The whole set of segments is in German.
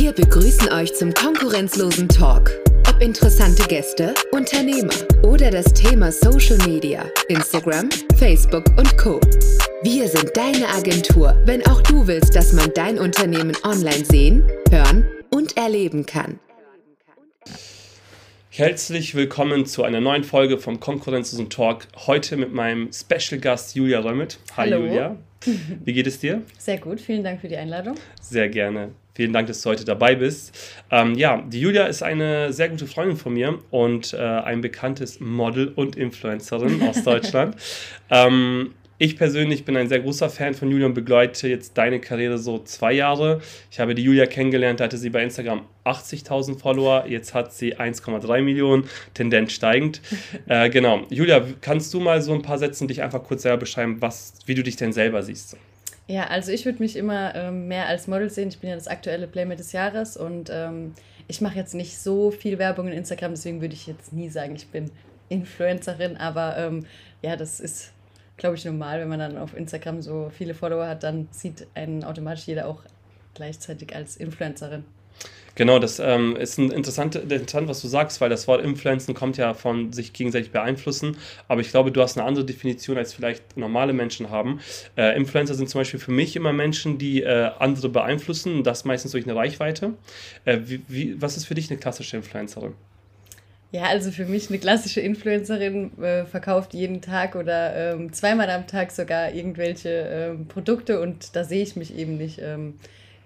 Wir begrüßen euch zum konkurrenzlosen Talk. Ob interessante Gäste, Unternehmer oder das Thema Social Media, Instagram, Facebook und Co. Wir sind deine Agentur, wenn auch du willst, dass man dein Unternehmen online sehen, hören und erleben kann. Herzlich willkommen zu einer neuen Folge vom Konkurrenzlosen Talk. Heute mit meinem Special Gast Julia Römmit. Hi Hallo. Julia. Wie geht es dir? Sehr gut, vielen Dank für die Einladung. Sehr gerne. Vielen Dank, dass du heute dabei bist. Ähm, ja, die Julia ist eine sehr gute Freundin von mir und äh, ein bekanntes Model und Influencerin aus Deutschland. ähm, ich persönlich bin ein sehr großer Fan von Julia und begleite jetzt deine Karriere so zwei Jahre. Ich habe die Julia kennengelernt, da hatte sie bei Instagram 80.000 Follower, jetzt hat sie 1,3 Millionen, Tendenz steigend. äh, genau. Julia, kannst du mal so ein paar Sätze dich einfach kurz selber beschreiben, was, wie du dich denn selber siehst? Ja, also ich würde mich immer ähm, mehr als Model sehen. Ich bin ja das aktuelle Playmate des Jahres und ähm, ich mache jetzt nicht so viel Werbung in Instagram, deswegen würde ich jetzt nie sagen, ich bin Influencerin, aber ähm, ja, das ist glaube ich, normal, wenn man dann auf Instagram so viele Follower hat, dann sieht einen automatisch jeder auch gleichzeitig als Influencerin. Genau, das ähm, ist ein interessant, interessant, was du sagst, weil das Wort Influenzen kommt ja von sich gegenseitig beeinflussen. Aber ich glaube, du hast eine andere Definition, als vielleicht normale Menschen haben. Äh, Influencer sind zum Beispiel für mich immer Menschen, die äh, andere beeinflussen, das meistens durch eine Reichweite. Äh, wie, wie, was ist für dich eine klassische Influencerin? Ja, also für mich eine klassische Influencerin äh, verkauft jeden Tag oder ähm, zweimal am Tag sogar irgendwelche ähm, Produkte und da sehe ich mich eben nicht. Ähm,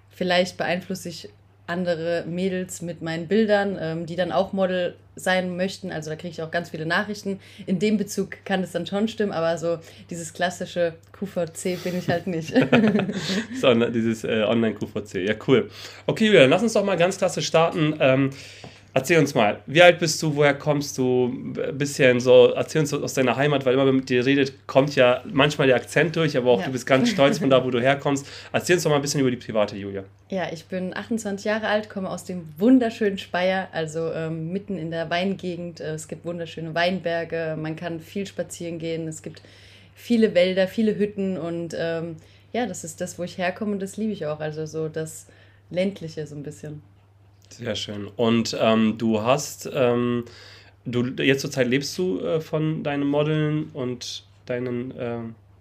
vielleicht beeinflusse ich andere Mädels mit meinen Bildern, ähm, die dann auch Model sein möchten. Also da kriege ich auch ganz viele Nachrichten. In dem Bezug kann es dann schon stimmen, aber so dieses klassische QVC bin ich halt nicht. so, dieses äh, Online-QVC, ja cool. Okay, Julia, lass uns doch mal ganz klassisch starten. Ähm, Erzähl uns mal, wie alt bist du, woher kommst du? Ein bisschen so, erzähl uns aus deiner Heimat, weil immer wenn mit dir redet, kommt ja manchmal der Akzent durch, aber auch ja. du bist ganz stolz von da, wo du herkommst. Erzähl uns doch mal ein bisschen über die private Julia. Ja, ich bin 28 Jahre alt, komme aus dem wunderschönen Speyer, also ähm, mitten in der Weingegend. Äh, es gibt wunderschöne Weinberge, man kann viel spazieren gehen, es gibt viele Wälder, viele Hütten und ähm, ja, das ist das, wo ich herkomme und das liebe ich auch. Also so das ländliche so ein bisschen. Sehr schön. Und ähm, du hast, ähm, du jetzt zurzeit lebst du äh, von deinen Modeln und deinen äh,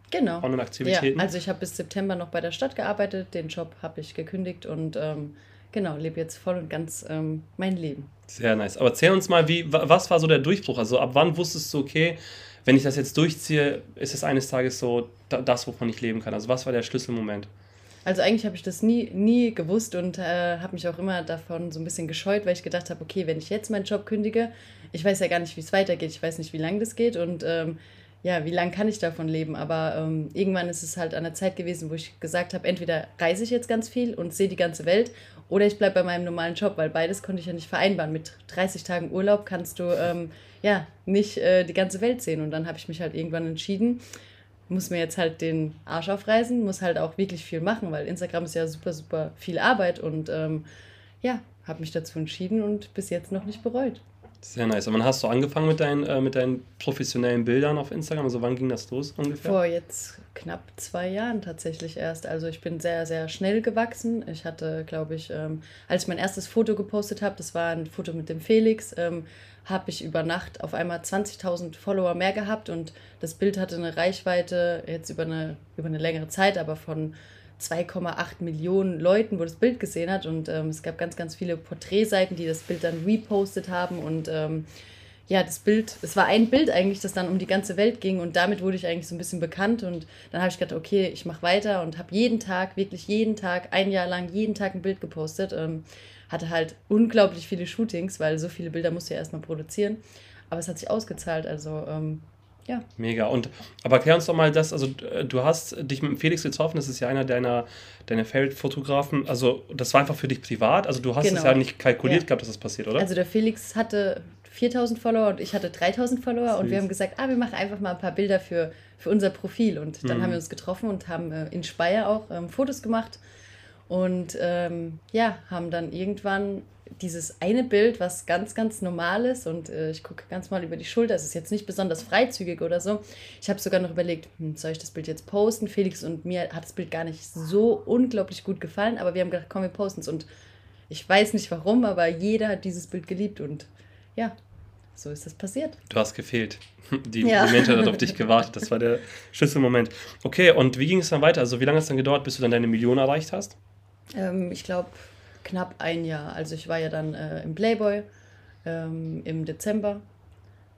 genau. Online-Aktivitäten? Ja, also ich habe bis September noch bei der Stadt gearbeitet, den Job habe ich gekündigt und ähm, genau, lebe jetzt voll und ganz ähm, mein Leben. Sehr nice. Aber erzähl uns mal, wie, was war so der Durchbruch? Also ab wann wusstest du, okay, wenn ich das jetzt durchziehe, ist es eines Tages so das, wovon ich leben kann? Also was war der Schlüsselmoment? Also eigentlich habe ich das nie, nie gewusst und äh, habe mich auch immer davon so ein bisschen gescheut, weil ich gedacht habe, okay, wenn ich jetzt meinen Job kündige, ich weiß ja gar nicht, wie es weitergeht, ich weiß nicht, wie lange das geht und ähm, ja, wie lange kann ich davon leben? Aber ähm, irgendwann ist es halt an der Zeit gewesen, wo ich gesagt habe, entweder reise ich jetzt ganz viel und sehe die ganze Welt oder ich bleibe bei meinem normalen Job, weil beides konnte ich ja nicht vereinbaren. Mit 30 Tagen Urlaub kannst du ähm, ja nicht äh, die ganze Welt sehen. Und dann habe ich mich halt irgendwann entschieden, muss mir jetzt halt den Arsch aufreißen, muss halt auch wirklich viel machen, weil Instagram ist ja super, super viel Arbeit und ähm, ja, habe mich dazu entschieden und bis jetzt noch nicht bereut. Sehr nice. Und wann hast du angefangen mit deinen, äh, mit deinen professionellen Bildern auf Instagram? Also wann ging das los ungefähr? Vor jetzt knapp zwei Jahren tatsächlich erst. Also ich bin sehr, sehr schnell gewachsen. Ich hatte, glaube ich, ähm, als ich mein erstes Foto gepostet habe, das war ein Foto mit dem Felix, ähm, habe ich über Nacht auf einmal 20.000 Follower mehr gehabt und das Bild hatte eine Reichweite jetzt über eine, über eine längere Zeit, aber von 2,8 Millionen Leuten, wo das Bild gesehen hat. Und ähm, es gab ganz, ganz viele Porträtseiten, die das Bild dann repostet haben. Und ähm, ja, das Bild, es war ein Bild eigentlich, das dann um die ganze Welt ging. Und damit wurde ich eigentlich so ein bisschen bekannt. Und dann habe ich gedacht, okay, ich mache weiter und habe jeden Tag, wirklich jeden Tag, ein Jahr lang, jeden Tag ein Bild gepostet. Ähm, hatte halt unglaublich viele Shootings, weil so viele Bilder musst du ja erstmal produzieren. Aber es hat sich ausgezahlt. Also ähm, ja. Mega. Und aber erklär uns doch mal das, also äh, du hast dich mit Felix getroffen, das ist ja einer deiner, deiner Favorite-Fotografen. Also das war einfach für dich privat. Also du hast genau. es ja nicht kalkuliert ja. gehabt, dass das passiert, oder? Also der Felix hatte 4000 Follower und ich hatte 3000 Follower Süß. und wir haben gesagt, ah, wir machen einfach mal ein paar Bilder für, für unser Profil. Und dann mhm. haben wir uns getroffen und haben äh, in Speyer auch ähm, Fotos gemacht. Und ähm, ja, haben dann irgendwann dieses eine Bild, was ganz, ganz normal ist und äh, ich gucke ganz mal über die Schulter, es ist jetzt nicht besonders freizügig oder so. Ich habe sogar noch überlegt, hm, soll ich das Bild jetzt posten? Felix und mir hat das Bild gar nicht so unglaublich gut gefallen, aber wir haben gedacht, komm, wir posten es und Ich weiß nicht warum, aber jeder hat dieses Bild geliebt und ja, so ist das passiert. Du hast gefehlt. Die, ja. die Menschheit hat auf dich gewartet. Das war der Schlüsselmoment. Okay, und wie ging es dann weiter? Also wie lange hat es dann gedauert, bis du dann deine Million erreicht hast? Ähm, ich glaube knapp ein Jahr. Also ich war ja dann äh, im Playboy ähm, im Dezember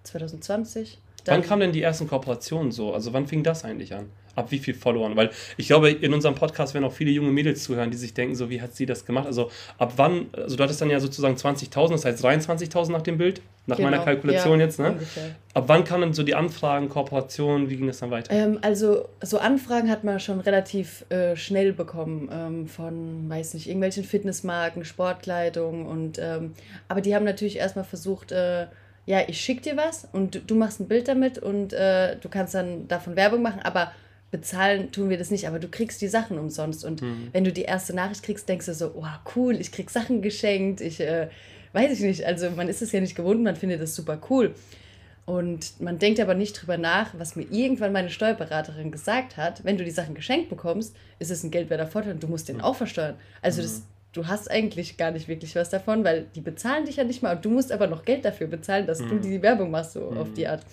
2020. Dann wann kamen denn die ersten Kooperationen so? Also wann fing das eigentlich an? ab wie viel Followern? Weil ich glaube, in unserem Podcast werden auch viele junge Mädels zuhören, die sich denken, so wie hat sie das gemacht? Also ab wann, also du hattest dann ja sozusagen 20.000, das heißt 23.000 nach dem Bild, nach genau. meiner Kalkulation ja, jetzt, ne? Ungefähr. Ab wann kamen dann so die Anfragen, Kooperationen, wie ging das dann weiter? Ähm, also so Anfragen hat man schon relativ äh, schnell bekommen ähm, von, weiß nicht, irgendwelchen Fitnessmarken, Sportkleidung und, ähm, aber die haben natürlich erstmal versucht, äh, ja, ich schicke dir was und du, du, machst ein Bild damit und äh, du kannst dann davon Werbung machen, aber bezahlen tun wir das nicht, aber du kriegst die Sachen umsonst. Und mhm. wenn du die erste Nachricht kriegst, denkst du so, oh cool, ich krieg Sachen geschenkt, ich äh, weiß ich nicht, also man ist es ja nicht gewohnt, man findet das super cool. Und man denkt aber nicht drüber nach, was mir irgendwann meine Steuerberaterin gesagt hat, wenn du die Sachen geschenkt bekommst, ist es ein geldwerter Vorteil und du musst den mhm. auch versteuern. Also mhm. das, du hast eigentlich gar nicht wirklich was davon, weil die bezahlen dich ja nicht mal und du musst aber noch Geld dafür bezahlen, dass mhm. du die Werbung machst, so auf mhm. die Art.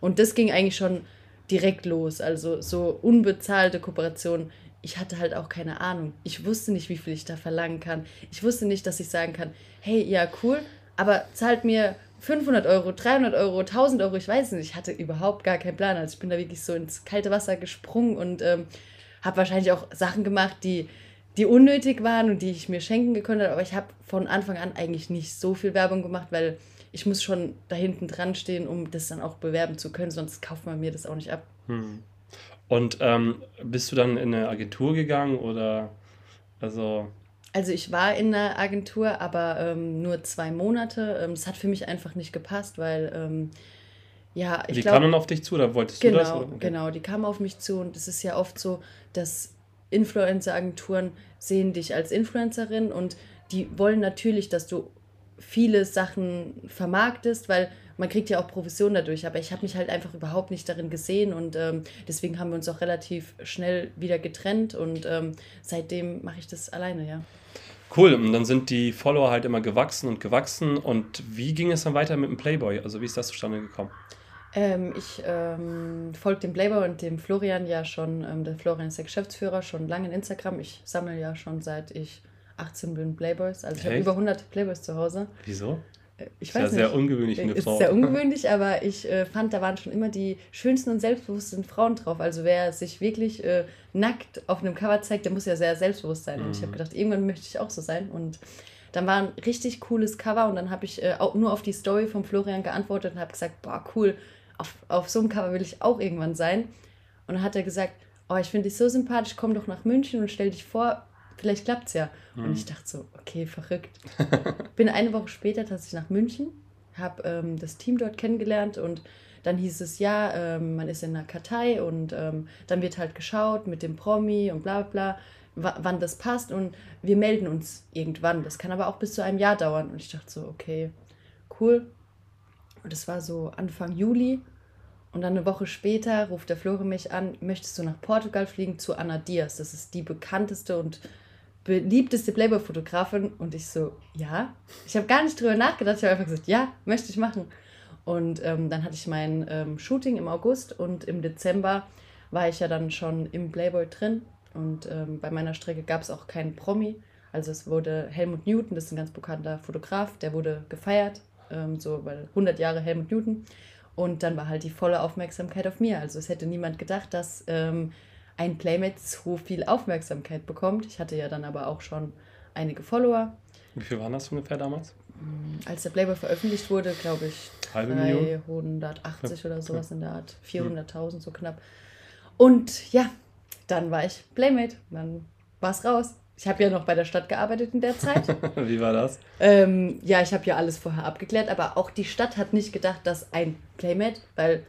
Und das ging eigentlich schon direkt los. Also so unbezahlte Kooperation. Ich hatte halt auch keine Ahnung. Ich wusste nicht, wie viel ich da verlangen kann. Ich wusste nicht, dass ich sagen kann, hey, ja, cool, aber zahlt mir 500 Euro, 300 Euro, 1000 Euro, ich weiß nicht. Ich hatte überhaupt gar keinen Plan. Also ich bin da wirklich so ins kalte Wasser gesprungen und ähm, habe wahrscheinlich auch Sachen gemacht, die, die unnötig waren und die ich mir schenken gekonnt habe. Aber ich habe von Anfang an eigentlich nicht so viel Werbung gemacht, weil ich muss schon da hinten dran stehen, um das dann auch bewerben zu können, sonst kauft man mir das auch nicht ab. Hm. Und ähm, bist du dann in eine Agentur gegangen oder also? Also ich war in einer Agentur, aber ähm, nur zwei Monate. Ähm, das hat für mich einfach nicht gepasst, weil ähm, ja, ich Die glaub, kamen auf dich zu oder wolltest genau, du das? Okay. Genau, die kamen auf mich zu und es ist ja oft so, dass Influencer-Agenturen sehen dich als Influencerin und die wollen natürlich, dass du viele Sachen vermarktest, weil man kriegt ja auch Provision dadurch, aber ich habe mich halt einfach überhaupt nicht darin gesehen und ähm, deswegen haben wir uns auch relativ schnell wieder getrennt und ähm, seitdem mache ich das alleine, ja. Cool, und dann sind die Follower halt immer gewachsen und gewachsen und wie ging es dann weiter mit dem Playboy? Also wie ist das zustande gekommen? Ähm, ich ähm, folge dem Playboy und dem Florian ja schon, ähm, der Florian ist der Geschäftsführer, schon lange in Instagram. Ich sammle ja schon seit ich 18 Bilden Playboys. Also ich habe über 100 Playboys zu Hause. Wieso? Äh, ich weiß ist ja sehr ungewöhnlich eine Frau. Ist sehr ungewöhnlich, aber ich äh, fand, da waren schon immer die schönsten und selbstbewussten Frauen drauf. Also wer sich wirklich äh, nackt auf einem Cover zeigt, der muss ja sehr selbstbewusst sein. Mhm. Und ich habe mhm. gedacht, irgendwann möchte ich auch so sein. Und dann war ein richtig cooles Cover und dann habe ich äh, auch nur auf die Story von Florian geantwortet und habe gesagt, boah, cool, auf, auf so einem Cover will ich auch irgendwann sein. Und dann hat er gesagt, oh, ich finde dich so sympathisch, komm doch nach München und stell dich vor, vielleicht klappt es ja. Mhm. Und ich dachte so, okay, verrückt. Bin eine Woche später tatsächlich nach München, habe ähm, das Team dort kennengelernt und dann hieß es, ja, ähm, man ist in einer Kartei und ähm, dann wird halt geschaut mit dem Promi und bla bla bla, wann das passt und wir melden uns irgendwann. Das kann aber auch bis zu einem Jahr dauern. Und ich dachte so, okay, cool. Und das war so Anfang Juli. Und dann eine Woche später ruft der Flore mich an, möchtest du nach Portugal fliegen zu Anna Diaz? Das ist die bekannteste und beliebteste Playboy-Fotografin und ich so, ja. Ich habe gar nicht drüber nachgedacht, ich habe einfach gesagt, ja, möchte ich machen. Und ähm, dann hatte ich mein ähm, Shooting im August und im Dezember war ich ja dann schon im Playboy drin und ähm, bei meiner Strecke gab es auch keinen Promi. Also es wurde Helmut Newton, das ist ein ganz bekannter Fotograf, der wurde gefeiert, ähm, so weil 100 Jahre Helmut Newton. Und dann war halt die volle Aufmerksamkeit auf mir. Also es hätte niemand gedacht, dass ähm, ein Playmate so viel Aufmerksamkeit bekommt. Ich hatte ja dann aber auch schon einige Follower. Wie viel waren das ungefähr damals? Mm, als der Playboy veröffentlicht wurde, glaube ich, Halbe 380 oder sowas in der Art. 400.000 so knapp. Und ja, dann war ich Playmate. Dann war es raus. Ich habe ja noch bei der Stadt gearbeitet in der Zeit. Wie war das? Ähm, ja, ich habe ja alles vorher abgeklärt, aber auch die Stadt hat nicht gedacht, dass ein Playmate, weil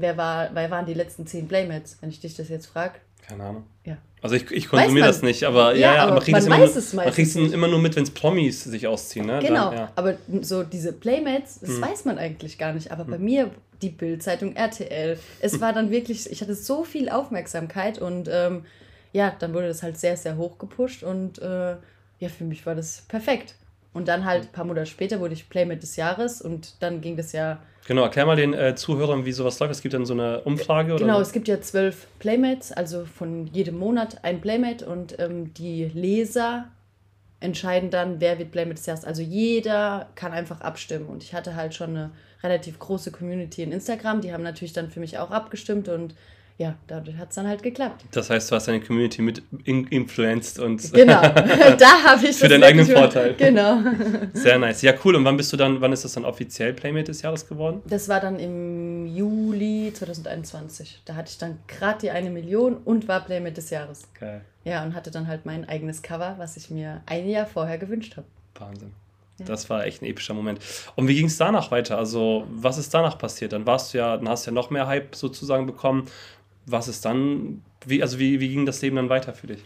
Wer, war, wer waren die letzten zehn Playmates, wenn ich dich das jetzt frage? Keine Ahnung. Ja. Also ich, ich konsumiere das nicht, aber ja, ja, aber man, weiß es meistens. Man kriegt es immer nur mit, wenn es Promis sich ausziehen. Ne? Genau, Dann, ja. aber so diese Playmates, das hm. weiß man eigentlich gar nicht. Aber hm. bei mir, die Bildzeitung, RTL, es war dann wirklich, ich hatte so viel Aufmerksamkeit und ähm, ja, dann wurde das halt sehr, sehr hoch gepusht und äh, ja, für mich war das perfekt. Und dann halt ein paar Monate später wurde ich Playmate des Jahres und dann ging das ja. Genau, erklär mal den äh, Zuhörern, wie sowas läuft. Es gibt dann so eine Umfrage Genau, oder? es gibt ja zwölf Playmates, also von jedem Monat ein Playmate und ähm, die Leser entscheiden dann, wer wird Playmate des Jahres. Also jeder kann einfach abstimmen und ich hatte halt schon eine relativ große Community in Instagram, die haben natürlich dann für mich auch abgestimmt und ja, dadurch hat es dann halt geklappt. Das heißt, du hast deine Community mit in influenced und Genau, da habe ich für deinen eigenen Vorteil. Genau. Sehr nice. Ja, cool. Und wann bist du dann, wann ist das dann offiziell Playmate des Jahres geworden? Das war dann im Juli 2021. Da hatte ich dann gerade die eine Million und war Playmate des Jahres. Geil. Ja, und hatte dann halt mein eigenes Cover, was ich mir ein Jahr vorher gewünscht habe. Wahnsinn. Das war echt ein epischer Moment. Und wie ging es danach weiter? Also, was ist danach passiert? Dann warst du ja, dann hast du ja noch mehr Hype sozusagen bekommen. Was ist dann, wie, also wie, wie ging das Leben dann weiter für dich?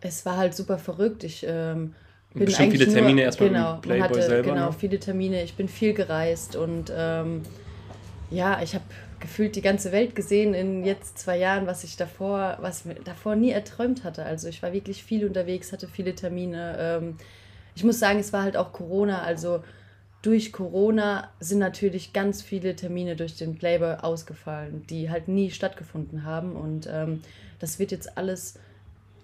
Es war halt super verrückt. Ich ähm, bin Bestimmt viele Termine nur, erstmal genau, Playboy hatte, selber, Genau, ne? viele Termine. Ich bin viel gereist und ähm, ja, ich habe gefühlt die ganze Welt gesehen in jetzt zwei Jahren, was ich davor, was mir davor nie erträumt hatte. Also ich war wirklich viel unterwegs, hatte viele Termine. Ähm, ich muss sagen, es war halt auch Corona, also durch Corona sind natürlich ganz viele Termine durch den Playboy ausgefallen, die halt nie stattgefunden haben. Und ähm, das wird jetzt alles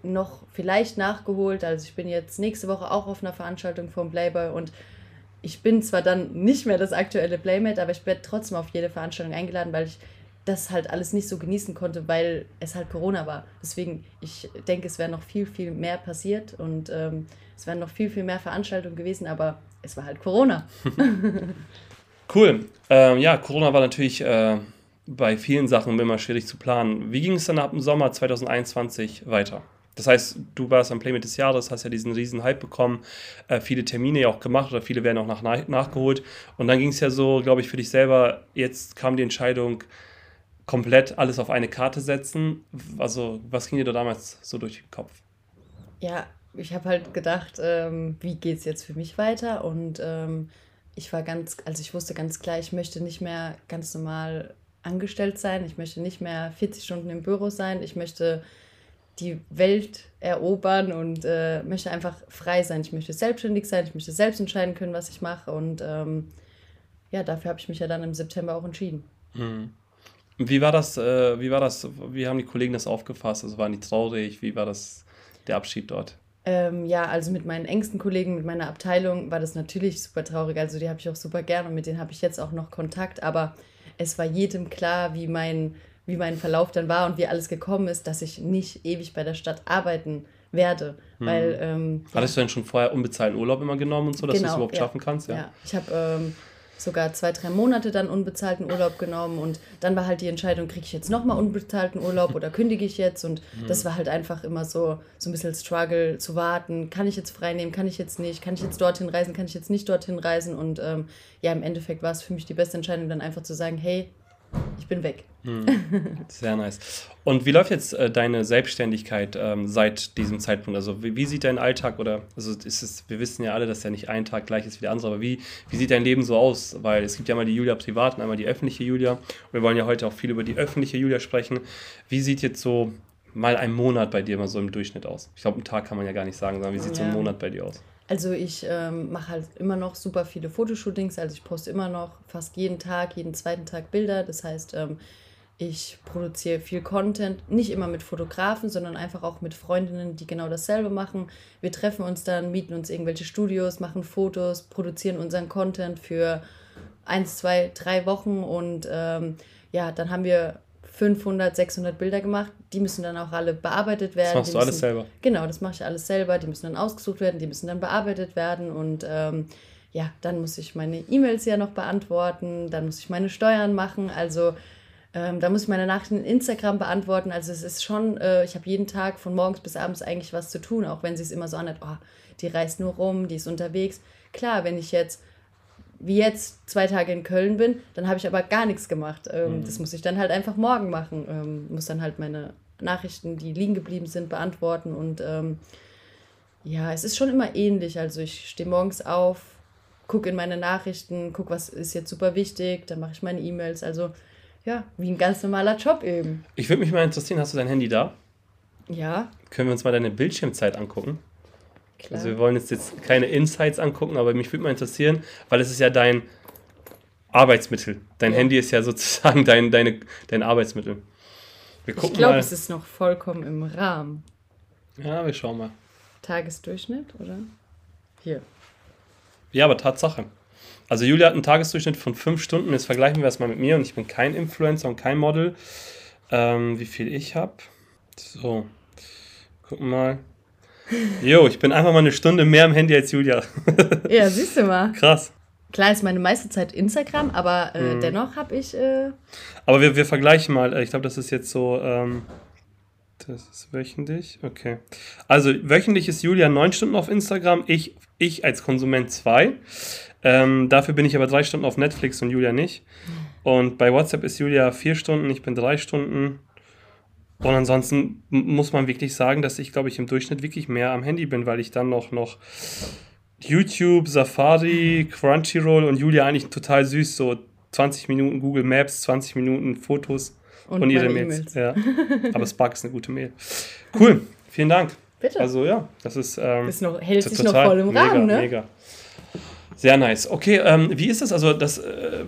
noch vielleicht nachgeholt. Also ich bin jetzt nächste Woche auch auf einer Veranstaltung vom Playboy und ich bin zwar dann nicht mehr das aktuelle Playmate, aber ich werde trotzdem auf jede Veranstaltung eingeladen, weil ich das halt alles nicht so genießen konnte, weil es halt Corona war. Deswegen, ich denke, es wäre noch viel, viel mehr passiert und ähm, es wären noch viel, viel mehr Veranstaltungen gewesen, aber es war halt Corona. Cool. Ähm, ja, Corona war natürlich äh, bei vielen Sachen immer schwierig zu planen. Wie ging es dann ab dem Sommer 2021 weiter? Das heißt, du warst am Playmate des Jahres, hast ja diesen riesen Hype bekommen, äh, viele Termine ja auch gemacht oder viele werden auch nach, nachgeholt. Und dann ging es ja so, glaube ich, für dich selber, jetzt kam die Entscheidung, komplett alles auf eine Karte setzen. Also, was ging dir da damals so durch den Kopf? Ja, ich habe halt gedacht, ähm, wie geht es jetzt für mich weiter? Und ähm, ich war ganz, also ich wusste ganz klar, ich möchte nicht mehr ganz normal angestellt sein. Ich möchte nicht mehr 40 Stunden im Büro sein. Ich möchte die Welt erobern und äh, möchte einfach frei sein. Ich möchte selbstständig sein. Ich möchte selbst entscheiden können, was ich mache. Und ähm, ja, dafür habe ich mich ja dann im September auch entschieden. Mhm. Wie war das, äh, wie war das, wie haben die Kollegen das aufgefasst? Also waren die traurig? Wie war das, der Abschied dort? Ähm, ja, also mit meinen engsten Kollegen, mit meiner Abteilung war das natürlich super traurig. Also die habe ich auch super gern und mit denen habe ich jetzt auch noch Kontakt. Aber es war jedem klar, wie mein, wie mein Verlauf dann war und wie alles gekommen ist, dass ich nicht ewig bei der Stadt arbeiten werde. Hm. Weil, ähm, Hattest du denn schon vorher unbezahlten Urlaub immer genommen und so, dass du es Genau, überhaupt ja. schaffen kannst? ja. ich habe ähm, sogar zwei, drei Monate dann unbezahlten Urlaub genommen und dann war halt die Entscheidung, kriege ich jetzt nochmal unbezahlten Urlaub oder kündige ich jetzt? Und Hm. das war halt einfach immer so, so ein bisschen Struggle zu warten, kann ich jetzt frei nehmen, kann ich jetzt nicht, kann ich jetzt dorthin reisen, kann ich jetzt nicht dorthin reisen? Und ähm, ja, im Endeffekt war es für mich die beste Entscheidung, dann einfach zu sagen, hey, ich bin weg. Sehr nice. Und wie läuft jetzt äh, deine Selbstständigkeit ähm, seit diesem Zeitpunkt? Also wie, wie sieht dein Alltag oder also ist es, wir wissen ja alle, dass ja nicht ein Tag gleich ist wie der andere, aber wie, wie sieht dein Leben so aus? Weil es gibt ja mal die Julia privat und einmal die öffentliche Julia. Und wir wollen ja heute auch viel über die öffentliche Julia sprechen. Wie sieht jetzt so mal ein Monat bei dir mal so im Durchschnitt aus? Ich glaube, einen Tag kann man ja gar nicht sagen, sondern wie sieht so ein Ja. Monat bei dir aus? Also ich ähm, mache halt immer noch super viele Fotoshootings, also ich poste immer noch fast jeden Tag, jeden zweiten Tag Bilder. Das heißt, ähm, ich produziere viel Content, nicht immer mit Fotografen, sondern einfach auch mit Freundinnen, die genau dasselbe machen. Wir treffen uns dann, mieten uns irgendwelche Studios, machen Fotos, produzieren unseren Content für eins, zwei, drei Wochen und ähm, ja, dann haben wir 500, 600 Bilder gemacht. Die müssen dann auch alle bearbeitet werden. Das machst die du alles müssen, selber. Genau, das mache ich alles selber. Die müssen dann ausgesucht werden, die müssen dann bearbeitet werden und ähm, ja, dann muss ich meine E-Mails ja noch beantworten, dann muss ich meine Steuern machen. Also ähm, da muss ich meine Nachrichten in Instagram beantworten. Also es ist schon, äh, ich habe jeden Tag von morgens bis abends eigentlich was zu tun, auch wenn sie es immer so anhört, oh, die reist nur rum, die ist unterwegs. Klar, wenn ich jetzt wie jetzt zwei Tage in Köln bin, dann habe ich aber gar nichts gemacht. Ähm, Das muss ich dann halt einfach morgen machen. Ähm, muss dann halt meine Nachrichten, die liegen geblieben sind, beantworten. Und ähm, ja, es ist schon immer ähnlich. Also ich stehe morgens auf, gucke in meine Nachrichten, gucke, was ist jetzt super wichtig, dann mache ich meine E-Mails. Also ja, wie ein ganz normaler Job eben. Ich würde mich mal interessieren, hast du dein Handy da? Ja, Können wir uns mal deine Bildschirmzeit angucken? Klar. Also wir wollen jetzt, jetzt keine Insights angucken, aber mich würde mal interessieren, weil es ist ja dein Arbeitsmittel. Dein ja. Handy ist ja sozusagen dein, deine, dein Arbeitsmittel. Wir gucken ich glaube, es ist noch vollkommen im Rahmen. Ja, wir schauen mal. Tagesdurchschnitt, oder? Hier. Ja, aber Tatsache. Also Julia hat einen Tagesdurchschnitt von fünf Stunden. Jetzt vergleichen wir das mal mit mir und ich bin kein Influencer und kein Model. Ähm, wie viel ich habe. So. Gucken mal. Jo, ich bin einfach mal eine Stunde mehr am Handy als Julia. ja, siehst du mal. Krass. Klar ist meine meiste Zeit Instagram, aber äh, mhm. dennoch habe ich. Äh aber wir, wir vergleichen mal. Ich glaube, das ist jetzt so. Ähm, das ist wöchentlich. Okay. Also wöchentlich ist Julia neun Stunden auf Instagram, ich, ich als Konsument zwei. Ähm, dafür bin ich aber drei Stunden auf Netflix und Julia nicht. Und bei WhatsApp ist Julia vier Stunden, ich bin drei Stunden. Und ansonsten muss man wirklich sagen, dass ich, glaube ich, im Durchschnitt wirklich mehr am Handy bin, weil ich dann noch, noch YouTube, Safari, Crunchyroll und Julia eigentlich total süß, so 20 Minuten Google Maps, 20 Minuten Fotos und, und ihre Mails. Ja. Aber Spark ist eine gute Mail. Cool, vielen Dank. Bitte. Also ja, das ist. Ähm, das noch, hält sich noch voll im Rahmen, mega, ne? Mega. Sehr nice. Okay, ähm, wie ist es? Also, das, äh,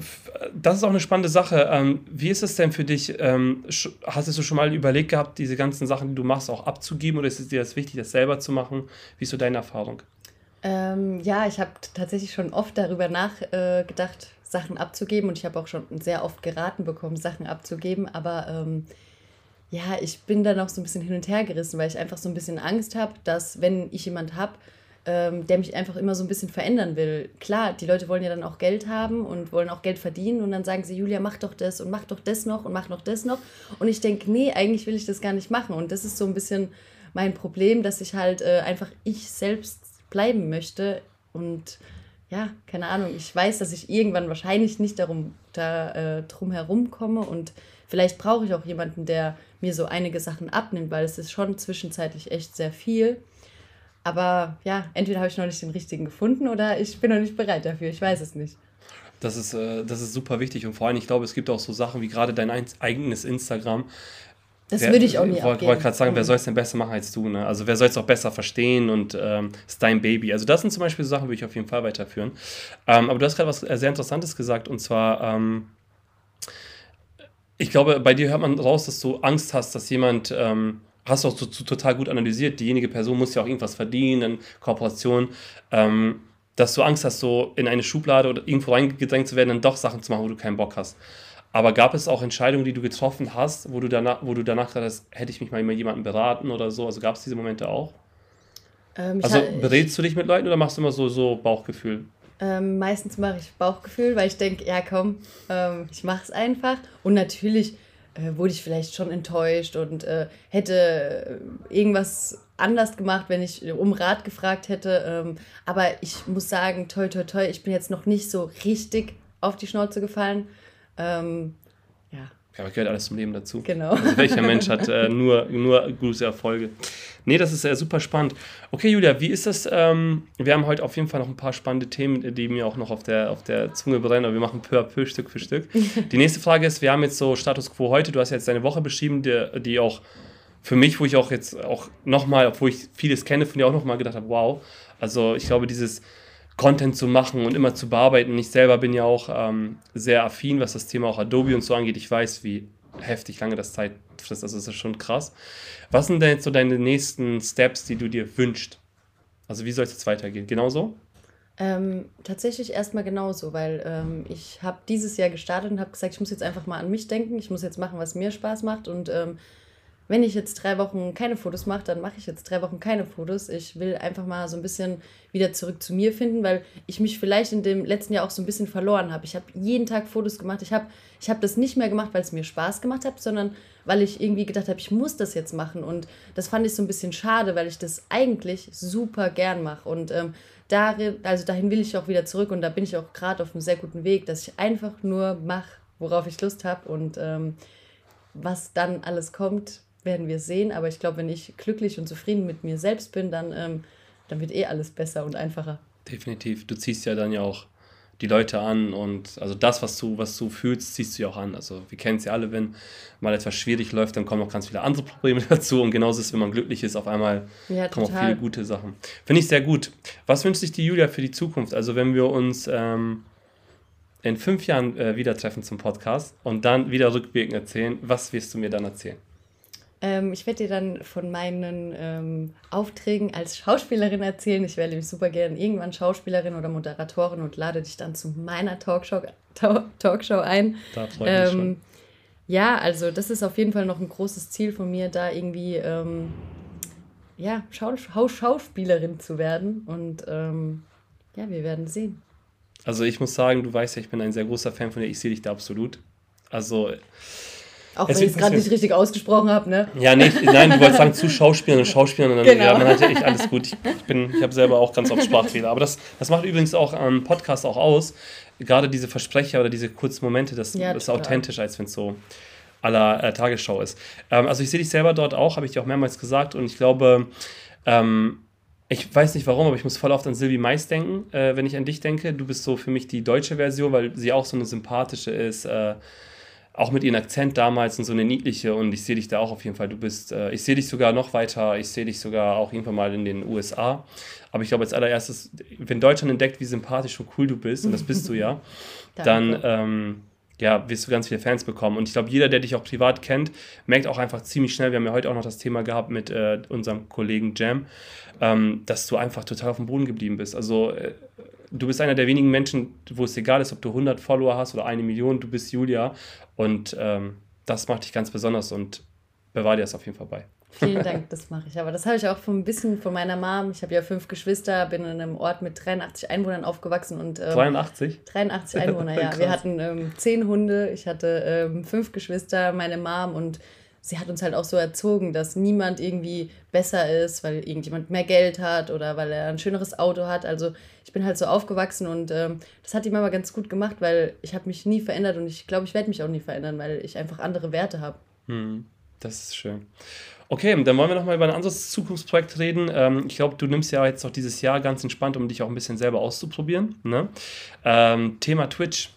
das ist auch eine spannende Sache. Ähm, wie ist es denn für dich? Ähm, hast du schon mal überlegt gehabt, diese ganzen Sachen, die du machst, auch abzugeben? Oder ist es dir das wichtig, das selber zu machen? Wie ist so deine Erfahrung? Ähm, ja, ich habe tatsächlich schon oft darüber nachgedacht, äh, Sachen abzugeben. Und ich habe auch schon sehr oft geraten bekommen, Sachen abzugeben. Aber ähm, ja, ich bin da noch so ein bisschen hin und her gerissen, weil ich einfach so ein bisschen Angst habe, dass wenn ich jemand habe, ähm, der mich einfach immer so ein bisschen verändern will. Klar, die Leute wollen ja dann auch Geld haben und wollen auch Geld verdienen und dann sagen sie, Julia, mach doch das und mach doch das noch und mach noch das noch. Und ich denke, nee, eigentlich will ich das gar nicht machen. Und das ist so ein bisschen mein Problem, dass ich halt äh, einfach ich selbst bleiben möchte. Und ja, keine Ahnung, ich weiß, dass ich irgendwann wahrscheinlich nicht darum, da, äh, drum herum komme und vielleicht brauche ich auch jemanden, der mir so einige Sachen abnimmt, weil es ist schon zwischenzeitlich echt sehr viel. Aber ja, entweder habe ich noch nicht den richtigen gefunden oder ich bin noch nicht bereit dafür. Ich weiß es nicht. Das ist, äh, das ist super wichtig und vor allem, ich glaube, es gibt auch so Sachen wie gerade dein eigenes Instagram. Das wer, würde ich auch nie Ich wollte gerade sagen, wer mhm. soll es denn besser machen als du? Ne? Also wer soll es auch besser verstehen und ähm, ist dein Baby. Also das sind zum Beispiel so Sachen, würde ich auf jeden Fall weiterführen. Ähm, aber du hast gerade was sehr Interessantes gesagt und zwar, ähm, ich glaube, bei dir hört man raus, dass du Angst hast, dass jemand ähm, hast du auch so, so, total gut analysiert, diejenige Person muss ja auch irgendwas verdienen, Kooperation, ähm, dass du Angst hast, so in eine Schublade oder irgendwo reingedrängt zu werden, dann doch Sachen zu machen, wo du keinen Bock hast. Aber gab es auch Entscheidungen, die du getroffen hast, wo du danach, wo du danach gedacht hast, hätte ich mich mal mit jemandem beraten oder so? Also gab es diese Momente auch? Ähm, also berätst du dich mit Leuten oder machst du immer so, so Bauchgefühl? Ähm, meistens mache ich Bauchgefühl, weil ich denke, ja komm, ähm, ich mache es einfach. Und natürlich äh, wurde ich vielleicht schon enttäuscht und äh, hätte äh, irgendwas anders gemacht, wenn ich um Rat gefragt hätte. Ähm, aber ich muss sagen, toi, toi, toi, ich bin jetzt noch nicht so richtig auf die Schnauze gefallen. Ähm, ja. Gehört alles zum Leben dazu. Genau. Also welcher Mensch hat äh, nur, nur gute Erfolge? Nee, das ist äh, super spannend. Okay, Julia, wie ist das? Ähm, wir haben heute auf jeden Fall noch ein paar spannende Themen, die mir auch noch auf der, auf der Zunge brennen, aber wir machen peu à peu, Stück für Stück. die nächste Frage ist, wir haben jetzt so Status Quo heute, du hast jetzt deine Woche beschrieben, die, die auch für mich, wo ich auch jetzt auch nochmal, obwohl ich vieles kenne, von dir auch nochmal gedacht habe, wow. Also ich glaube, dieses Content zu machen und immer zu bearbeiten. Ich selber bin ja auch ähm, sehr affin, was das Thema auch Adobe und so angeht. Ich weiß, wie heftig lange das Zeit frisst. Also das ist schon krass. Was sind denn jetzt so deine nächsten Steps, die du dir wünschst? Also wie soll es jetzt weitergehen? Genauso? Ähm, tatsächlich erstmal genauso, weil ähm, ich habe dieses Jahr gestartet und habe gesagt, ich muss jetzt einfach mal an mich denken, ich muss jetzt machen, was mir Spaß macht und ähm, wenn ich jetzt drei Wochen keine Fotos mache, dann mache ich jetzt drei Wochen keine Fotos. Ich will einfach mal so ein bisschen wieder zurück zu mir finden, weil ich mich vielleicht in dem letzten Jahr auch so ein bisschen verloren habe. Ich habe jeden Tag Fotos gemacht. Ich habe ich hab das nicht mehr gemacht, weil es mir Spaß gemacht hat, sondern weil ich irgendwie gedacht habe, ich muss das jetzt machen. Und das fand ich so ein bisschen schade, weil ich das eigentlich super gern mache. Und ähm, darin, also dahin will ich auch wieder zurück. Und da bin ich auch gerade auf einem sehr guten Weg, dass ich einfach nur mache, worauf ich Lust habe. Und ähm, was dann alles kommt, werden wir sehen. Aber ich glaube, wenn ich glücklich und zufrieden mit mir selbst bin, dann, ähm, dann wird eh alles besser und einfacher. Definitiv. Du ziehst ja dann ja auch die Leute an und also das, was du, was du fühlst, ziehst du ja auch an. Also wir kennen es ja alle, wenn mal etwas schwierig läuft, dann kommen noch ganz viele andere Probleme dazu und genauso ist es, wenn man glücklich ist, auf einmal ja, kommen auch viele gute Sachen. Finde ich sehr gut. Was wünscht sich die Julia für die Zukunft? Also wenn wir uns ähm, in fünf Jahren äh, wieder treffen zum Podcast und dann wieder rückwirkend erzählen, was wirst du mir dann erzählen? Ähm, ich werde dir dann von meinen ähm, Aufträgen als Schauspielerin erzählen. Ich wäre nämlich super gerne irgendwann Schauspielerin oder Moderatorin und lade dich dann zu meiner Talkshow, Talkshow ein. Da freue ich mich ähm, schon. Ja, also das ist auf jeden Fall noch ein großes Ziel von mir, da irgendwie ähm, ja, Schaus Schauspielerin zu werden. Und ähm, ja, wir werden sehen. Also ich muss sagen, du weißt ja, ich bin ein sehr großer Fan von dir. Ich sehe dich da absolut. Also auch wenn ich es gerade nicht richtig ausgesprochen habe, ne? Ja, nee, nein, du wolltest sagen zu Schauspielern und Schauspielern und dann, genau. ja, dann hatte ich alles gut. Ich, ich, ich habe selber auch ganz oft Sprachfehler. Aber das, das macht übrigens auch am Podcast auch aus. Gerade diese Versprecher oder diese kurzen Momente, das ja, ist authentisch, als wenn es so aller äh, Tagesschau ist. Ähm, also ich sehe dich selber dort auch, habe ich dir auch mehrmals gesagt und ich glaube, ähm, ich weiß nicht warum, aber ich muss voll oft an Sylvie Mais denken, äh, wenn ich an dich denke. Du bist so für mich die deutsche Version, weil sie auch so eine sympathische ist. Äh, auch mit ihrem Akzent damals und so eine niedliche und ich sehe dich da auch auf jeden Fall. Du bist, äh, ich sehe dich sogar noch weiter, ich sehe dich sogar auch irgendwann mal in den USA. Aber ich glaube, als allererstes, wenn Deutschland entdeckt, wie sympathisch und cool du bist, und das bist du ja, dann ähm, ja, wirst du ganz viele Fans bekommen. Und ich glaube, jeder, der dich auch privat kennt, merkt auch einfach ziemlich schnell, wir haben ja heute auch noch das Thema gehabt mit äh, unserem Kollegen Jam, ähm, dass du einfach total auf dem Boden geblieben bist. Also äh, du bist einer der wenigen Menschen, wo es egal ist, ob du 100 Follower hast oder eine Million, du bist Julia und ähm, das macht dich ganz besonders und bewahr dir das auf jeden Fall bei. Vielen Dank, das mache ich. Aber das habe ich auch von ein bisschen von meiner Mom. Ich habe ja fünf Geschwister, bin in einem Ort mit 83 Einwohnern aufgewachsen und ähm, 83? 83 Einwohner, ja. Wir hatten ähm, zehn Hunde, ich hatte ähm, fünf Geschwister, meine Mom und sie hat uns halt auch so erzogen, dass niemand irgendwie besser ist, weil irgendjemand mehr Geld hat oder weil er ein schöneres Auto hat. Also ich bin halt so aufgewachsen und ähm, das hat die Mama ganz gut gemacht, weil ich habe mich nie verändert und ich glaube, ich werde mich auch nie verändern, weil ich einfach andere Werte habe. Hm, das ist schön. Okay, dann wollen wir nochmal über ein anderes Zukunftsprojekt reden. Ähm, ich glaube, du nimmst ja jetzt auch dieses Jahr ganz entspannt, um dich auch ein bisschen selber auszuprobieren. Ne? Ähm, Thema Twitch.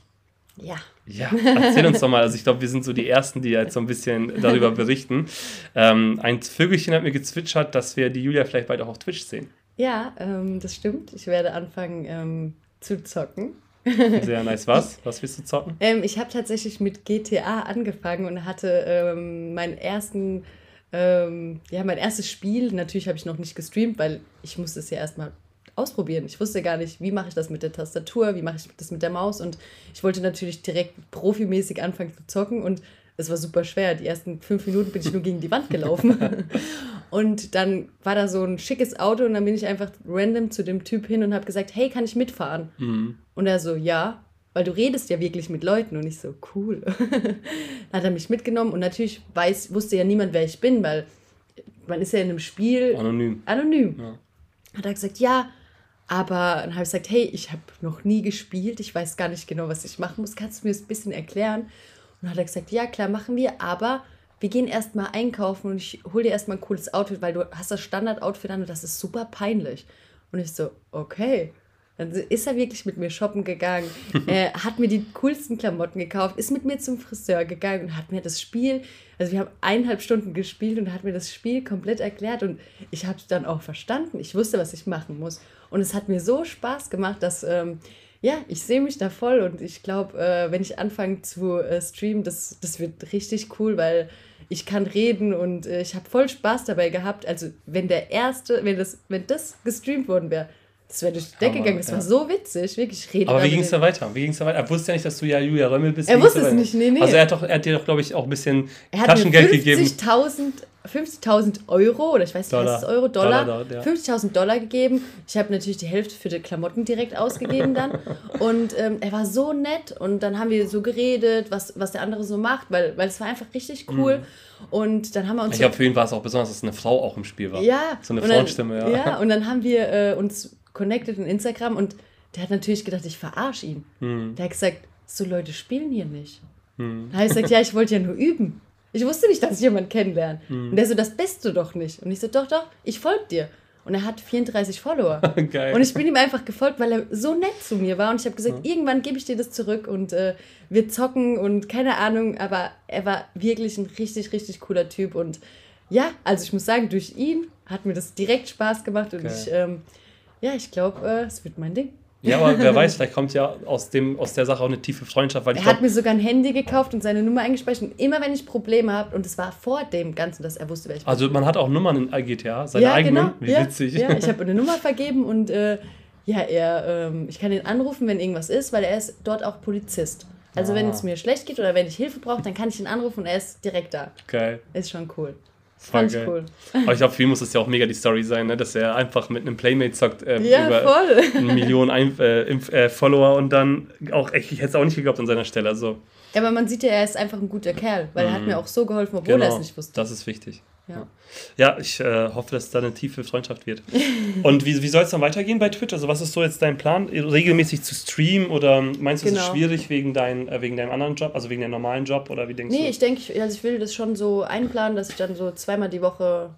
Ja. Ja, erzähl uns doch mal. Also ich glaube, wir sind so die Ersten, die jetzt so ein bisschen darüber berichten. Ähm, ein Vögelchen hat mir gezwitschert, dass wir die Julia vielleicht bald auch auf Twitch sehen. Ja, ähm, das stimmt. Ich werde anfangen ähm, zu zocken. Sehr nice. Was? Was willst du zocken? Ähm, ich habe tatsächlich mit GTA angefangen und hatte ähm, meinen ersten, ähm, ja, mein erstes Spiel. Natürlich habe ich noch nicht gestreamt, weil ich musste es ja erstmal ausprobieren. Ich wusste gar nicht, wie mache ich das mit der Tastatur, wie mache ich das mit der Maus und ich wollte natürlich direkt profimäßig anfangen zu zocken und es war super schwer. Die ersten fünf Minuten bin ich nur gegen die Wand gelaufen. und dann war da so ein schickes Auto und dann bin ich einfach random zu dem Typ hin und habe gesagt, hey, kann ich mitfahren? Mhm. Und er so, ja, weil du redest ja wirklich mit Leuten und ich so, cool. dann hat er mich mitgenommen und natürlich weiß, wusste ja niemand, wer ich bin, weil man ist ja in einem Spiel anonym. Anonym. Ja. Hat er gesagt, ja, aber dann habe ich gesagt, hey, ich habe noch nie gespielt, ich weiß gar nicht genau, was ich machen muss. Kannst du mir das ein bisschen erklären? Und dann hat er gesagt, ja, klar, machen wir, aber wir gehen erstmal einkaufen und ich hole dir erstmal ein cooles Outfit, weil du hast das Standard-Outfit an und das ist super peinlich. Und ich so, okay. Dann ist er wirklich mit mir shoppen gegangen, er hat mir die coolsten Klamotten gekauft, ist mit mir zum Friseur gegangen und hat mir das Spiel, also wir haben eineinhalb Stunden gespielt und hat mir das Spiel komplett erklärt und ich habe es dann auch verstanden. Ich wusste, was ich machen muss. Und es hat mir so Spaß gemacht, dass, ähm, ja, ich sehe mich da voll und ich glaube, äh, wenn ich anfange zu äh, streamen, das, das wird richtig cool, weil ich kann reden und äh, ich habe voll Spaß dabei gehabt. Also wenn der erste, wenn das, wenn das gestreamt worden wäre, das wäre durch die Decke gegangen. Das ja. war so witzig, wirklich. Rede Aber wie ging es da weiter? Wie ging es da weiter? Er wusste ja nicht, dass du ja Julia Römmel bist. Er wusste es nicht, nee, nee. Also er hat, doch, er hat dir doch, glaube ich, auch ein bisschen Taschengeld gegeben. 50.000 50.000 Euro oder ich weiß nicht, Dollar. heißt es Euro, Dollar, Dollar, Dollar ja. 50.000 Dollar gegeben. Ich habe natürlich die Hälfte für die Klamotten direkt ausgegeben dann. und ähm, er war so nett und dann haben wir so geredet, was, was der andere so macht, weil, weil es war einfach richtig cool. Mhm. Und dann haben wir uns. Ich glaube, für ihn war es auch besonders, dass eine Frau auch im Spiel war. Ja. So eine Frauenstimme, ja. Ja, und dann haben wir äh, uns connected in Instagram und der hat natürlich gedacht, ich verarsche ihn. Mhm. Der hat gesagt, so Leute spielen hier nicht. Mhm. Da habe ich gesagt, ja, ich wollte ja nur üben. Ich wusste nicht, dass ich jemanden kennenlerne. Mhm. Und der so, das bist du doch nicht. Und ich so, doch, doch, ich folge dir. und er hat 34 Follower. Geil. Und ich bin ihm einfach gefolgt, weil er so nett zu mir war und ich habe gesagt, ja. irgendwann gebe ich dir das zurück und äh, wir zocken und keine Ahnung, aber er war wirklich ein richtig, richtig cooler Typ und ja, also ich muss sagen, durch ihn hat mir das direkt Spaß gemacht und Geil. ich, ähm, ja, ich glaube, äh, es wird mein Ding. Ja, aber wer weiß, vielleicht kommt ja aus, dem, aus der Sache auch eine tiefe Freundschaft. Weil er hat mir sogar ein Handy gekauft und seine Nummer eingespeichert. Und immer wenn ich Probleme habe, und es war vor dem Ganzen, dass er wusste, wer ich bin. Also man hat auch Nummern in GTA, seine ja, eigenen. Genau. Wie ja, witzig. Ja, ich habe eine Nummer vergeben und äh, ja, er, ähm, ich kann ihn anrufen, wenn irgendwas ist, weil er ist dort auch Polizist. Also ah. wenn es mir schlecht geht oder wenn ich Hilfe brauche, dann kann ich ihn anrufen und er ist direkt da. Geil. Ist schon cool. Fand ich cool. Aber ich glaube, für ihn muss das ja auch mega die Story sein, ne? dass er einfach mit einem Playmate zockt äh, ja, über voll. eine Million Ein äh, äh, Follower und dann auch, echt, ich hätte es auch nicht geglaubt an seiner Stelle. Also. Ja, aber man sieht ja, er ist einfach ein guter Kerl, weil mm. er hat mhm. mir auch so geholfen, obwohl genau, er es nicht wusste. Das ist wichtig. Ja, ja ich äh, hoffe, dass es da eine tiefe Freundschaft wird. Und wie, wie soll es dann weitergehen bei Twitch? Also, was ist so jetzt dein Plan? Regelmäßig zu streamen oder meinst du, genau. es ist genau. schwierig wegen, dein, äh, wegen deinem anderen Job, also wegen deinem normalen Job oder wie denkst nee, du? Nee, ich denke, also ich will das schon so einplanen, dass ich dann so zweimal die Woche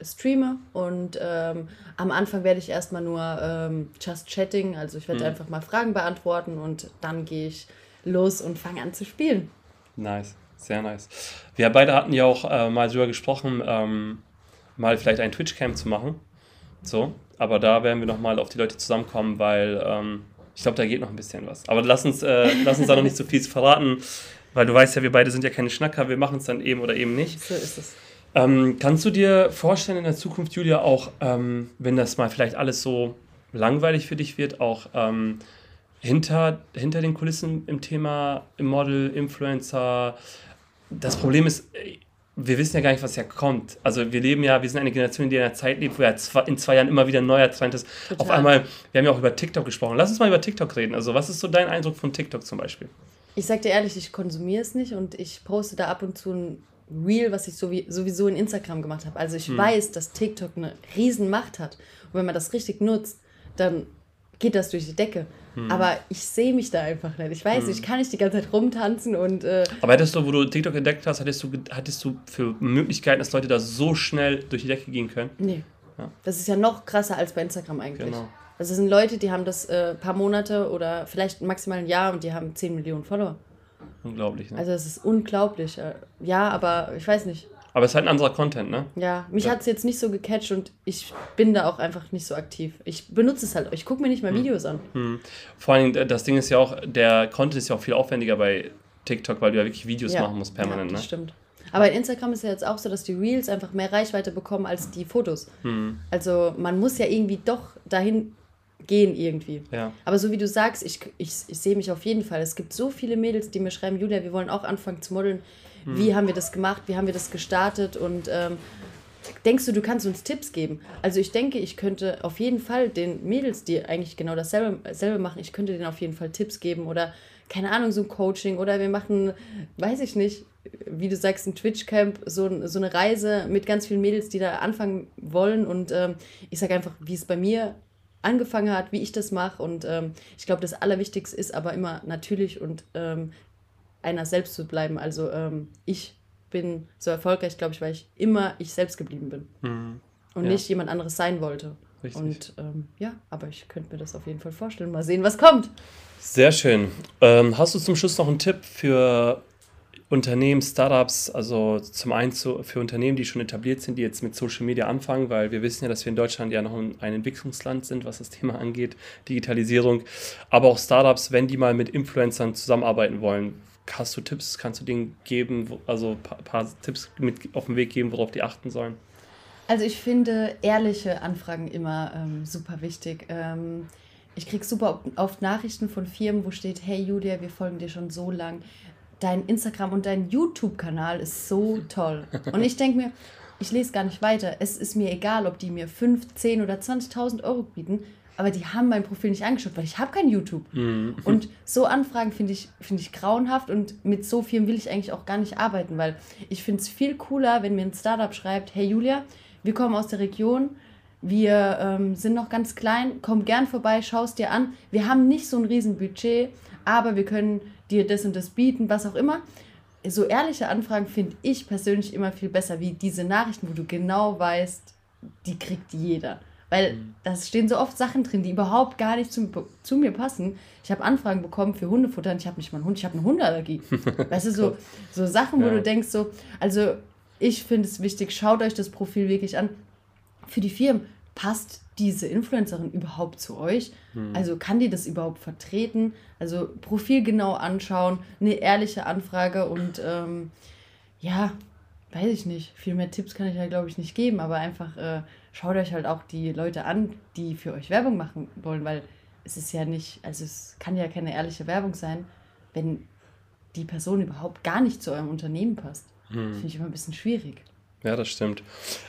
streame und ähm, am Anfang werde ich erstmal nur ähm, just chatting, also ich werde mhm. einfach mal Fragen beantworten und dann gehe ich los und fange an zu spielen. Nice. Sehr nice. Wir beide hatten ja auch äh, mal darüber gesprochen, ähm, mal vielleicht ein Twitch-Camp zu machen. So, aber da werden wir nochmal auf die Leute zusammenkommen, weil ähm, ich glaube, da geht noch ein bisschen was. Aber lass uns, äh, lass uns da noch nicht so viel verraten, weil du weißt ja, wir beide sind ja keine Schnacker, wir machen es dann eben oder eben nicht. So ist es. Ähm, kannst du dir vorstellen in der Zukunft, Julia, auch ähm, wenn das mal vielleicht alles so langweilig für dich wird, auch ähm, hinter, hinter den Kulissen im Thema Model, Influencer, das Problem ist, wir wissen ja gar nicht, was ja kommt. Also wir leben ja, wir sind eine Generation, die in einer Zeit lebt, wo ja in zwei Jahren immer wieder ein neuer Trend ist. Total. Auf einmal, wir haben ja auch über TikTok gesprochen. Lass uns mal über TikTok reden. Also was ist so dein Eindruck von TikTok zum Beispiel? Ich sag dir ehrlich, ich konsumiere es nicht und ich poste da ab und zu ein Reel, was ich sowieso in Instagram gemacht habe. Also ich hm. weiß, dass TikTok eine riesen Macht hat. Und wenn man das richtig nutzt, dann geht das durch die Decke. Hm. Aber ich sehe mich da einfach nicht. Ich weiß hm. ich kann nicht die ganze Zeit rumtanzen und. Äh Aber hättest du, wo du TikTok entdeckt hast, hattest du, hattest du für Möglichkeiten, dass Leute da so schnell durch die Decke gehen können? Nee. Ja. Das ist ja noch krasser als bei Instagram eigentlich. Genau. Also es sind Leute, die haben das äh, paar Monate oder vielleicht maximal ein Jahr und die haben 10 Millionen Follower. Unglaublich, ne? Also es ist unglaublich. Äh, ja, aber ich weiß nicht. Aber es ist halt ein anderer Content, ne? Ja, mich ja. hat es jetzt nicht so gecatcht und ich bin da auch einfach nicht so aktiv. Ich benutze es halt, ich gucke mir nicht mal hm. Videos an. Hm. Vor allem, das Ding ist ja auch, der Content ist ja auch viel aufwendiger bei TikTok, weil du ja wirklich Videos ja. machen musst permanent, ja, das ne? stimmt. Aber in Instagram ist ja jetzt auch so, dass die Reels einfach mehr Reichweite bekommen als die Fotos. Hm. Also man muss ja irgendwie doch dahin gehen irgendwie. Ja. Aber so wie du sagst, ich, ich, ich sehe mich auf jeden Fall. Es gibt so viele Mädels, die mir schreiben, Julia, wir wollen auch anfangen zu modeln. Hm. Wie haben wir das gemacht? Wie haben wir das gestartet? Und ähm, denkst du, du kannst uns Tipps geben? Also ich denke, ich könnte auf jeden Fall den Mädels, die eigentlich genau dasselbe, dasselbe machen, ich könnte denen auf jeden Fall Tipps geben oder keine Ahnung, so ein Coaching oder wir machen, weiß ich nicht, wie du sagst, ein Twitch-Camp, so, so eine Reise mit ganz vielen Mädels, die da anfangen wollen und ähm, ich sage einfach, wie es bei mir angefangen hat, wie ich das mache und ähm, ich glaube, das Allerwichtigste ist aber immer natürlich und ähm, einer selbst zu bleiben. Also ähm, ich bin so erfolgreich, glaube ich, weil ich immer ich selbst geblieben bin mhm. und ja. nicht jemand anderes sein wollte. Richtig. Und ähm, ja, aber ich könnte mir das auf jeden Fall vorstellen. Mal sehen, was kommt. Sehr schön. Ähm, hast du zum Schluss noch einen Tipp für Unternehmen, Startups, also zum einen zu, für Unternehmen, die schon etabliert sind, die jetzt mit Social Media anfangen, weil wir wissen ja, dass wir in Deutschland ja noch ein, ein Entwicklungsland sind, was das Thema angeht, Digitalisierung, aber auch Startups, wenn die mal mit Influencern zusammenarbeiten wollen, Hast du Tipps? Kannst du denen geben, also ein paar, paar, Tipps mit auf den Weg geben, worauf die achten sollen? Also ich finde ehrliche Anfragen immer ähm, super wichtig. Ähm, ich kriege super oft Nachrichten von Firmen, wo steht, hey Julia, wir folgen dir schon so lang. Dein Instagram und dein YouTube-Kanal ist so toll. Und ich denke mir, ich lese gar nicht weiter. Es ist mir egal, ob die mir 5, 10 oder 20.000 Euro bieten aber die haben mein Profil nicht angeschaut, weil ich habe kein YouTube. Mhm. Und so Anfragen finde ich, find ich grauenhaft und mit so vielen will ich eigentlich auch gar nicht arbeiten, weil ich finde es viel cooler, wenn mir ein Startup schreibt, hey Julia, wir kommen aus der Region, wir ähm, sind noch ganz klein, komm gern vorbei, schau es dir an. Wir haben nicht so ein riesen Budget, aber wir können dir das und das bieten, was auch immer. So ehrliche Anfragen finde ich persönlich immer viel besser, wie diese Nachrichten, wo du genau weißt, die kriegt jeder. Weil mhm. da stehen so oft Sachen drin, die überhaupt gar nicht zu, zu mir passen. Ich habe Anfragen bekommen für Hundefutter und ich habe nicht mal einen Hund, ich habe eine Hundeallergie. weißt du, so, so Sachen, wo ja. du denkst, so, also ich finde es wichtig, schaut euch das Profil wirklich an. Für die Firmen passt diese Influencerin überhaupt zu euch? Hm. Also kann die das überhaupt vertreten? Also Profil genau anschauen, eine ehrliche Anfrage und ähm, ja, weiß ich nicht. Viel mehr Tipps kann ich ja, glaube ich, nicht geben, aber einfach äh, schaut euch halt auch die Leute an, die für euch Werbung machen wollen, weil es ist ja nicht, also es kann ja keine ehrliche Werbung sein, wenn die Person überhaupt gar nicht zu eurem Unternehmen passt. Hm. Finde ich immer ein bisschen schwierig. Ja, das stimmt.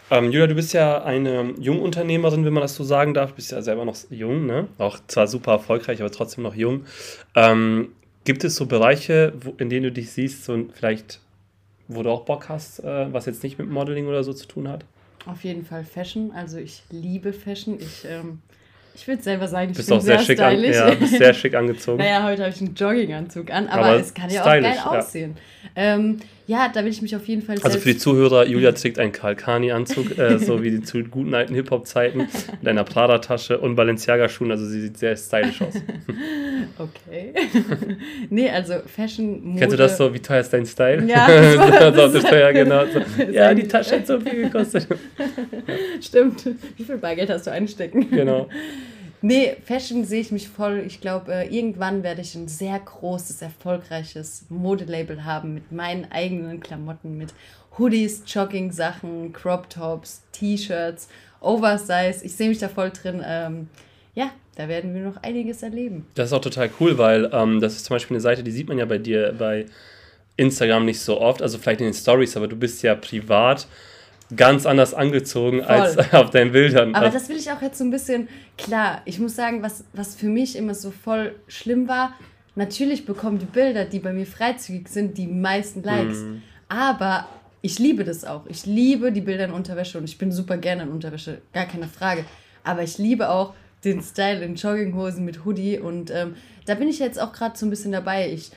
Ähm, Julia, du bist ja eine Jungunternehmerin, wenn man das so sagen darf. Du bist ja selber noch jung, ne? Auch zwar super erfolgreich, aber trotzdem noch jung. Ähm, gibt es so Bereiche, wo, in denen du dich siehst, so vielleicht, wo du auch Bock hast, äh, was jetzt nicht mit Modeling oder so zu tun hat? Auf jeden Fall Fashion. Also ich liebe Fashion. Ich ähm, ich würde selber sagen, ich bist bin sehr, sehr schick. An, ja, bist sehr schick angezogen. naja, heute habe ich einen Jogginganzug an, aber, aber es kann ja auch geil ja. aussehen. Ähm, ja, da will ich mich auf jeden Fall. Also für die Zuhörer, Julia trägt einen Karl Kani-Anzug, äh, so wie die zu guten alten Hip-Hop-Zeiten, mit einer Prada-Tasche und Balenciaga-Schuhen. Also sie sieht sehr stylisch aus. okay. nee, also Fashion, Mode. Kennst du das so, wie teuer ist dein Style? Ja, das, das ist teuer, genau. So, ja, die Tasche hat so viel gekostet. Stimmt. Wie viel Bargeld hast du einstecken? Genau. Nee, Fashion sehe ich mich voll. Ich glaube, äh, irgendwann werde ich ein sehr großes, erfolgreiches Modelabel haben mit meinen eigenen Klamotten, mit Hoodies, Jogging-Sachen, Crop-Tops, T-Shirts, Oversize. Ich sehe mich da voll drin. Ähm, ja, da werden wir noch einiges erleben. Das ist auch total cool, weil ähm, das ist zum Beispiel eine Seite, die sieht man ja bei dir bei Instagram nicht so oft, also vielleicht in den Stories, aber du bist ja privat ganz anders angezogen Voll. als auf deinen Bildern. Aber das will ich auch jetzt so ein bisschen, klar, ich muss sagen, was, was für mich immer so voll schlimm war, natürlich bekommen die Bilder, die bei mir freizügig sind, die meisten Likes. Mhm. Aber ich liebe das auch. Ich liebe die Bilder in Unterwäsche und ich bin super gerne in Unterwäsche, gar keine Frage. Aber ich liebe auch den Style in Jogginghosen mit Hoodie und ähm, da bin ich jetzt auch gerade so ein bisschen dabei. Ich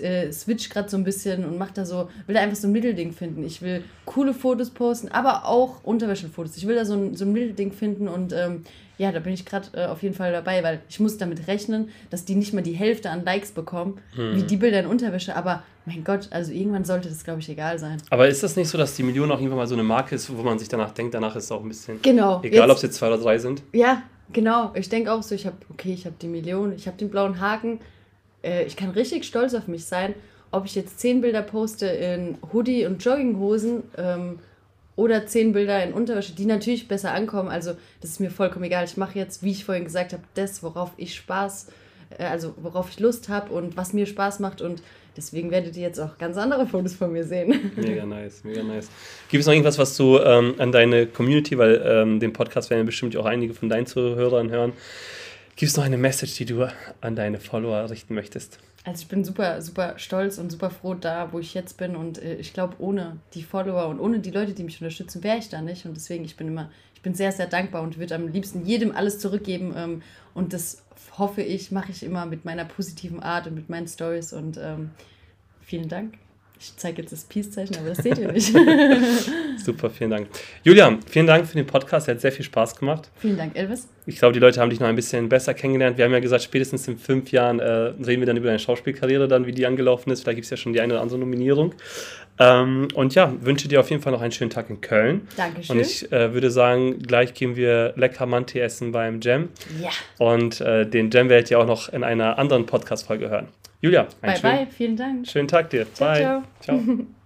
äh, switch gerade so ein bisschen und mach da so, will da einfach so ein Mittelding finden. Ich will coole Fotos posten, aber auch Unterwäschefotos. Ich will da so ein, so ein Mittelding finden und ähm, ja, da bin ich gerade äh, auf jeden Fall dabei, weil ich muss damit rechnen, dass die nicht mal die Hälfte an Likes bekommen, hm. wie die Bilder in Unterwäsche. Aber mein Gott, also irgendwann sollte das, glaube ich, egal sein. Aber ist das nicht so, dass die Million auch irgendwann mal so eine Marke ist, wo man sich danach denkt, danach ist es auch ein bisschen genau, egal, ob es jetzt zwei oder drei sind? Ja, genau. Ich denke auch so, ich habe, okay, ich habe die Million, ich habe den blauen Haken, äh, ich kann richtig stolz auf mich sein, ob ich jetzt zehn Bilder poste in Hoodie und Jogginghosen ähm, oder zehn Bilder in Unterwäsche, die natürlich besser ankommen. Also das ist mir vollkommen egal. Ich mache jetzt, wie ich vorhin gesagt habe, das, worauf ich Spaß, äh, also worauf ich Lust habe und was mir Spaß macht und Deswegen werdet ihr jetzt auch ganz andere Fotos von mir sehen. Mega nice, mega nice. Gibt es noch irgendwas, was du ähm, an deine Community, weil ähm, den Podcast werden ja bestimmt auch einige von deinen Zuhörern hören, Gibt es noch eine Message, die du an deine Follower richten möchtest? Also ich bin super, super stolz und super froh da, wo ich jetzt bin. Und äh, ich glaube, ohne die Follower und ohne die Leute, die mich unterstützen, wäre ich da nicht. Und deswegen, ich bin immer, ich bin sehr, sehr dankbar und würde am liebsten jedem alles zurückgeben. Ähm, und das hoffe ich, mache ich immer mit meiner positiven Art und mit meinen Stories. Und ähm, vielen Dank. Ich zeige jetzt das Peace-Zeichen, aber das seht ihr nicht. Super, vielen Dank. Julia, vielen Dank für den Podcast. Er hat sehr viel Spaß gemacht. Vielen Dank, Elvis. Ich glaube, die Leute haben dich noch ein bisschen besser kennengelernt. Wir haben ja gesagt, spätestens in fünf Jahren äh, reden wir dann über deine Schauspielkarriere, dann wie die angelaufen ist. Vielleicht gibt es ja schon die eine oder andere Nominierung. Ähm, und ja, wünsche dir auf jeden Fall noch einen schönen Tag in Köln. Dankeschön. Und ich äh, würde sagen, gleich gehen wir lecker Manti essen beim Jam. Ja. Und äh, den Jam werdet ihr auch noch in einer anderen Podcast-Folge hören. Julia, bye schönen, bye, vielen Dank. Schönen Tag dir. Ciao, bye. ciao. ciao.